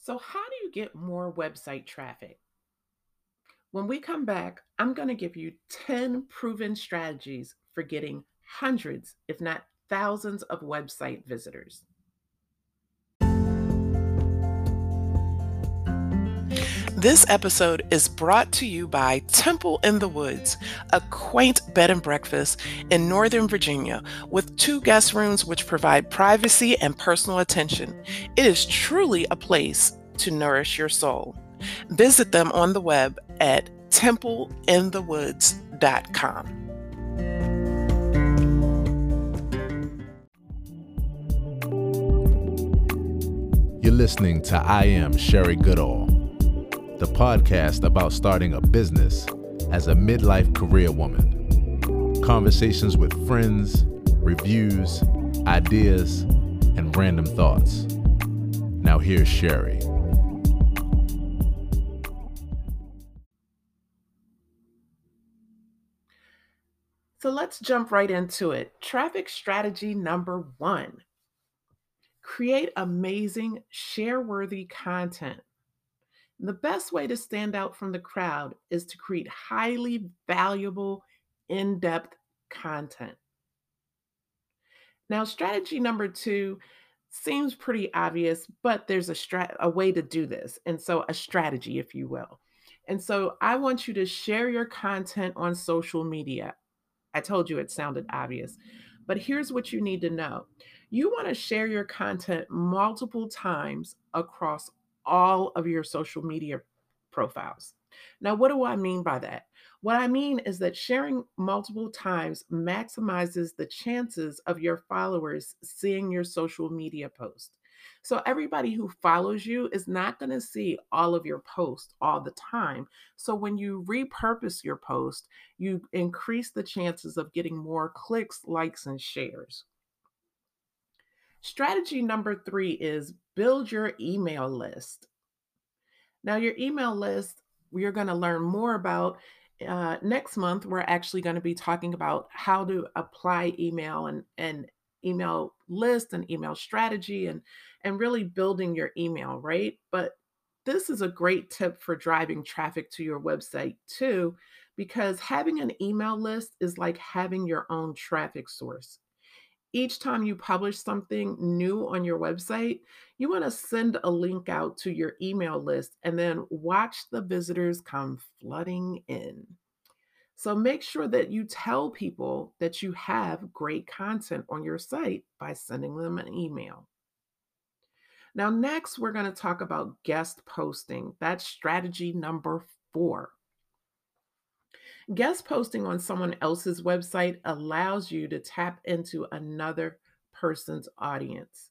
So, how do you get more website traffic? When we come back, I'm going to give you 10 proven strategies for getting hundreds, if not thousands, of website visitors. This episode is brought to you by Temple in the Woods, a quaint bed and breakfast in Northern Virginia with two guest rooms which provide privacy and personal attention. It is truly a place to nourish your soul. Visit them on the web at templeinthewoods.com. You're listening to I Am Sherry Goodall the podcast about starting a business as a midlife career woman. Conversations with friends, reviews, ideas, and random thoughts. Now, here's Sherry. So let's jump right into it. Traffic strategy number one create amazing, share worthy content. The best way to stand out from the crowd is to create highly valuable, in depth content. Now, strategy number two seems pretty obvious, but there's a, strat- a way to do this. And so, a strategy, if you will. And so, I want you to share your content on social media. I told you it sounded obvious, but here's what you need to know you want to share your content multiple times across all of your social media profiles. Now, what do I mean by that? What I mean is that sharing multiple times maximizes the chances of your followers seeing your social media post. So, everybody who follows you is not going to see all of your posts all the time. So, when you repurpose your post, you increase the chances of getting more clicks, likes, and shares. Strategy number three is build your email list. Now, your email list, we're going to learn more about uh, next month. We're actually going to be talking about how to apply email and, and email list and email strategy and, and really building your email, right? But this is a great tip for driving traffic to your website too, because having an email list is like having your own traffic source each time you publish something new on your website, you want to send a link out to your email list and then watch the visitors come flooding in. So make sure that you tell people that you have great content on your site by sending them an email. Now, next, we're going to talk about guest posting. That's strategy number four. Guest posting on someone else's website allows you to tap into another person's audience.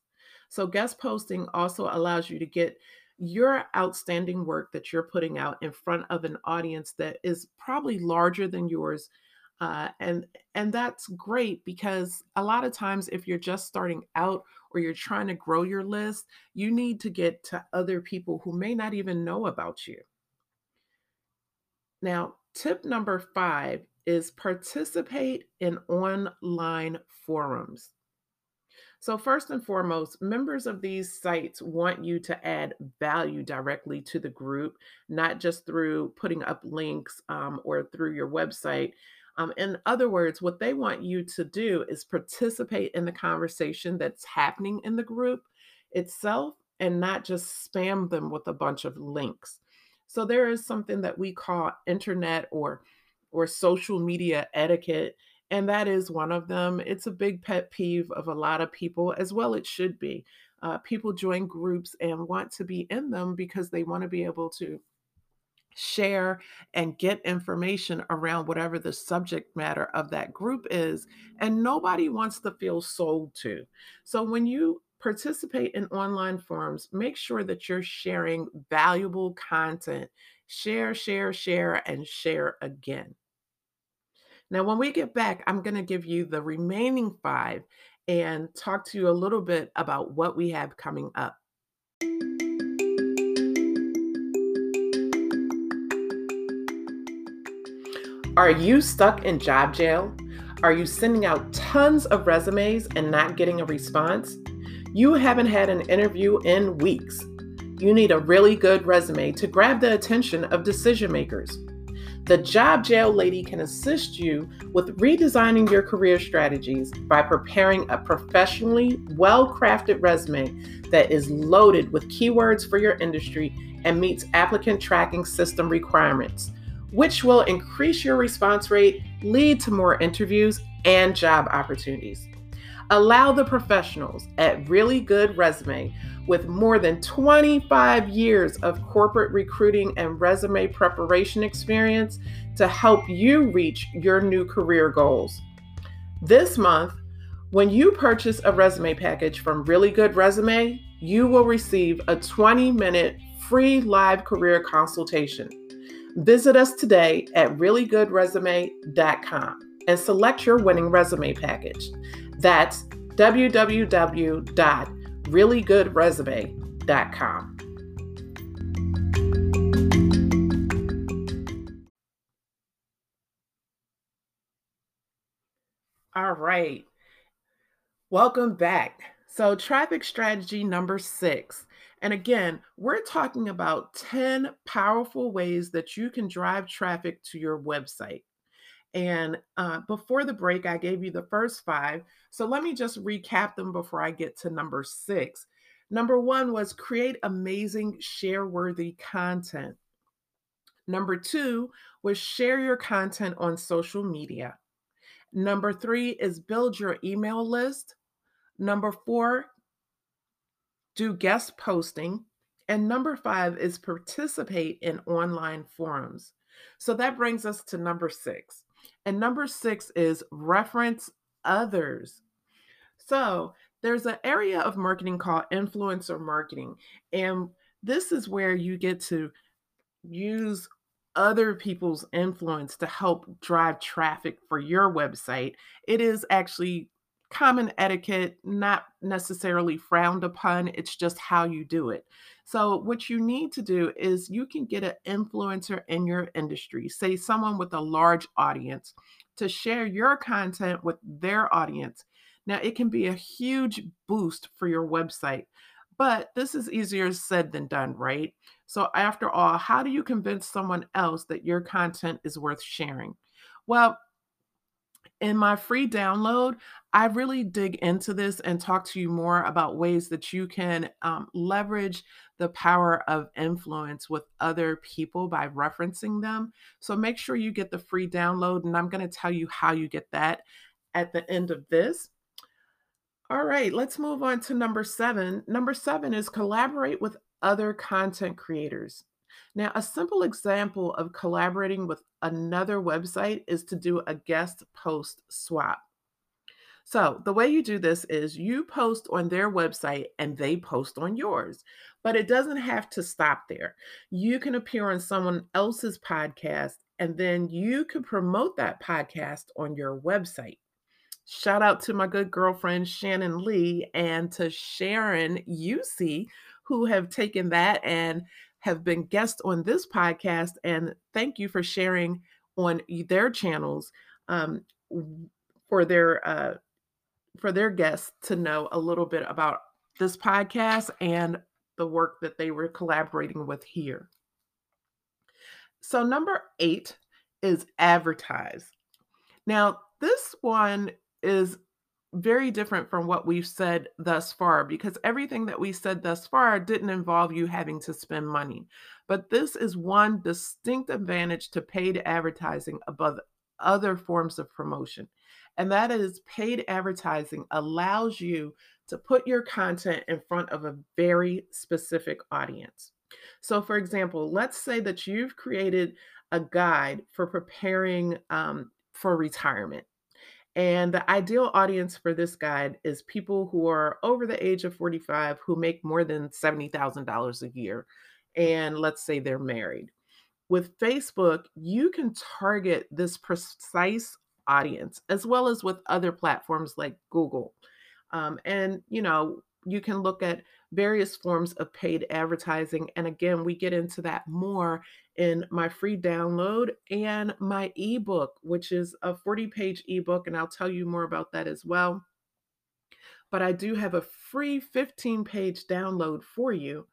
So, guest posting also allows you to get your outstanding work that you're putting out in front of an audience that is probably larger than yours. Uh, and and that's great because a lot of times if you're just starting out or you're trying to grow your list you need to get to other people who may not even know about you now Tip number five is participate in online forums. So, first and foremost, members of these sites want you to add value directly to the group, not just through putting up links um, or through your website. Um, in other words, what they want you to do is participate in the conversation that's happening in the group itself and not just spam them with a bunch of links. So there is something that we call internet or or social media etiquette and that is one of them. It's a big pet peeve of a lot of people as well it should be. Uh, people join groups and want to be in them because they want to be able to share and get information around whatever the subject matter of that group is and nobody wants to feel sold to so when you participate in online forums, make sure that you're sharing valuable content. Share, share, share, and share again. Now, when we get back, I'm going to give you the remaining five and talk to you a little bit about what we have coming up. Are you stuck in job jail? Are you sending out tons of resumes and not getting a response? You haven't had an interview in weeks. you need a really good resume to grab the attention of decision makers. The Job Jail Lady can assist you with redesigning your career strategies by preparing a professionally well crafted resume that is loaded with keywords for your industry and meets applicant tracking system requirements, which will increase your response rate, lead to more interviews, and job opportunities. Allow the professionals at Really Good Resume with more than 25 years of corporate recruiting and resume preparation experience to help you reach your new career goals. This month, when you purchase a resume package from Really Good Resume, you will receive a 20 minute free live career consultation. Visit us today at reallygoodresume.com and select your winning resume package. That's www reallygoodresume.com. All right. Welcome back. So, traffic strategy number six. And again, we're talking about 10 powerful ways that you can drive traffic to your website. And uh, before the break, I gave you the first five. So let me just recap them before I get to number six. Number one was create amazing share worthy content. Number two was share your content on social media. Number three is build your email list. Number four, do guest posting. And number five is participate in online forums. So that brings us to number six. And number six is reference others. So there's an area of marketing called influencer marketing. And this is where you get to use other people's influence to help drive traffic for your website. It is actually common etiquette, not necessarily frowned upon. It's just how you do it. So, what you need to do is you can get an influencer in your industry, say someone with a large audience, to share your content with their audience. Now, it can be a huge boost for your website, but this is easier said than done, right? So, after all, how do you convince someone else that your content is worth sharing? Well, in my free download, I really dig into this and talk to you more about ways that you can um, leverage the power of influence with other people by referencing them. So make sure you get the free download, and I'm going to tell you how you get that at the end of this. All right, let's move on to number seven. Number seven is collaborate with other content creators. Now, a simple example of collaborating with another website is to do a guest post swap. So, the way you do this is you post on their website and they post on yours, but it doesn't have to stop there. You can appear on someone else's podcast and then you can promote that podcast on your website. Shout out to my good girlfriend Shannon Lee and to Sharon UC, who have taken that and have been guests on this podcast. And thank you for sharing on their channels um, for their uh, for their guests to know a little bit about this podcast and the work that they were collaborating with here. So number eight is advertise. Now this one is very different from what we've said thus far because everything that we said thus far didn't involve you having to spend money. But this is one distinct advantage to paid advertising above other forms of promotion. And that is paid advertising allows you to put your content in front of a very specific audience. So, for example, let's say that you've created a guide for preparing um, for retirement and the ideal audience for this guide is people who are over the age of 45 who make more than $70,000 a year. And let's say they're married. With Facebook, you can target this precise audience as well as with other platforms like Google. Um, and, you know, you can look at various forms of paid advertising. And again, we get into that more in my free download and my ebook, which is a 40 page ebook. And I'll tell you more about that as well. But I do have a free 15 page download for you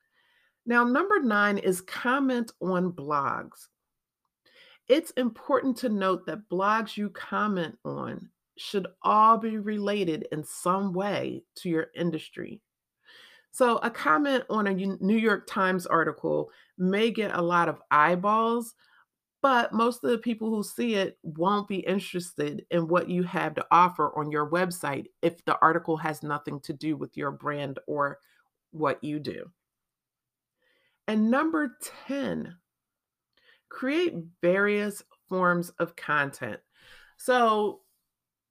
Now, number nine is comment on blogs. It's important to note that blogs you comment on should all be related in some way to your industry. So, a comment on a New York Times article may get a lot of eyeballs, but most of the people who see it won't be interested in what you have to offer on your website if the article has nothing to do with your brand or what you do. And number 10, create various forms of content. So,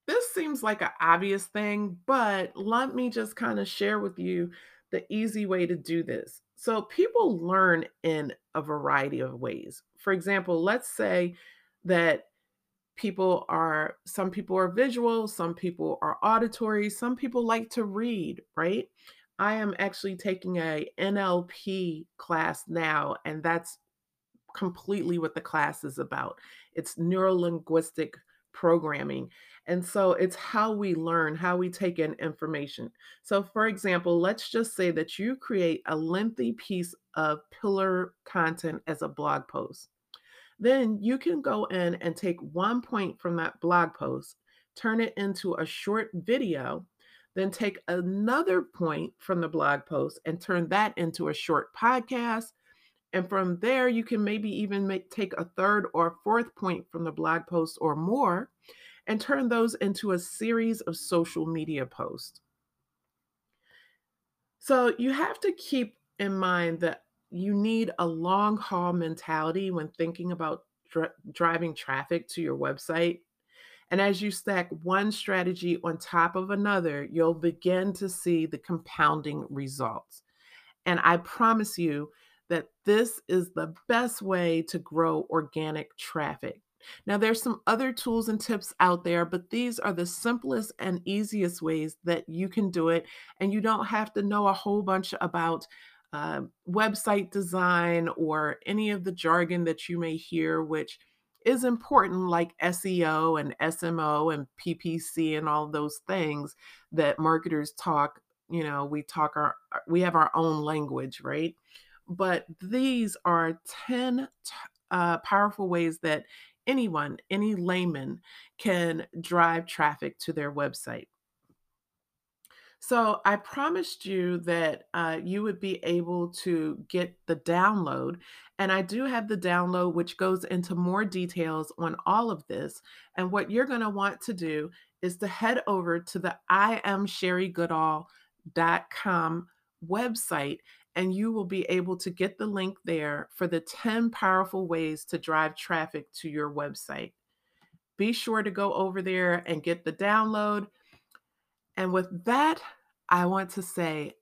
this seems like an obvious thing, but let me just kind of share with you the easy way to do this. So, people learn in a variety of ways. For example, let's say that people are, some people are visual, some people are auditory, some people like to read, right? I am actually taking a NLP class now, and that's completely what the class is about. It's neuro linguistic programming. And so it's how we learn, how we take in information. So, for example, let's just say that you create a lengthy piece of pillar content as a blog post. Then you can go in and take one point from that blog post, turn it into a short video, then take another point from the blog post and turn that into a short podcast, and from there, you can maybe even make, take a third or fourth point from the blog post or more and turn those into a series of social media posts. So you have to keep in mind that you need a long haul mentality when thinking about dri- driving traffic to your website. And as you stack one strategy on top of another, you'll begin to see the compounding results. And I promise you, that this is the best way to grow organic traffic. Now, there's some other tools and tips out there, but these are the simplest and easiest ways that you can do it. And you don't have to know a whole bunch about uh, website design or any of the jargon that you may hear, which is important, like SEO and SMO and PPC and all those things that marketers talk. You know, we talk our, we have our own language, right? But these are 10 uh, powerful ways that anyone, any layman, can drive traffic to their website. So I promised you that uh, you would be able to get the download. And I do have the download, which goes into more details on all of this. And what you're going to want to do is to head over to the I am Sherry Goodall.com website and you will be able to get the link there for the 10 powerful ways to drive traffic to your website. Be sure to go over there and get the download. And with that, I want to say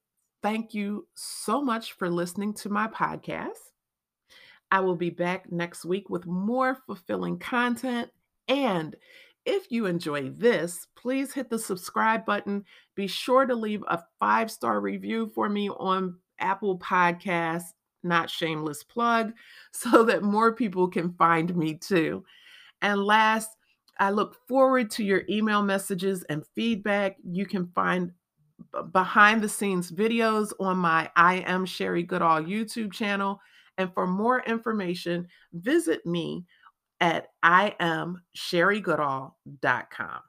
thank you so much for listening to my podcast. I will be back next week with more fulfilling content. And if you enjoy this, please hit the subscribe button. Be sure to leave a five star review for me on Apple Podcasts, not shameless plug, so that more people can find me too. And last, I look forward to your email messages and feedback. You can find behind the scenes videos on my I am Sherry Goodall YouTube channel. And for more information, visit me at I am sherrygoodall.com.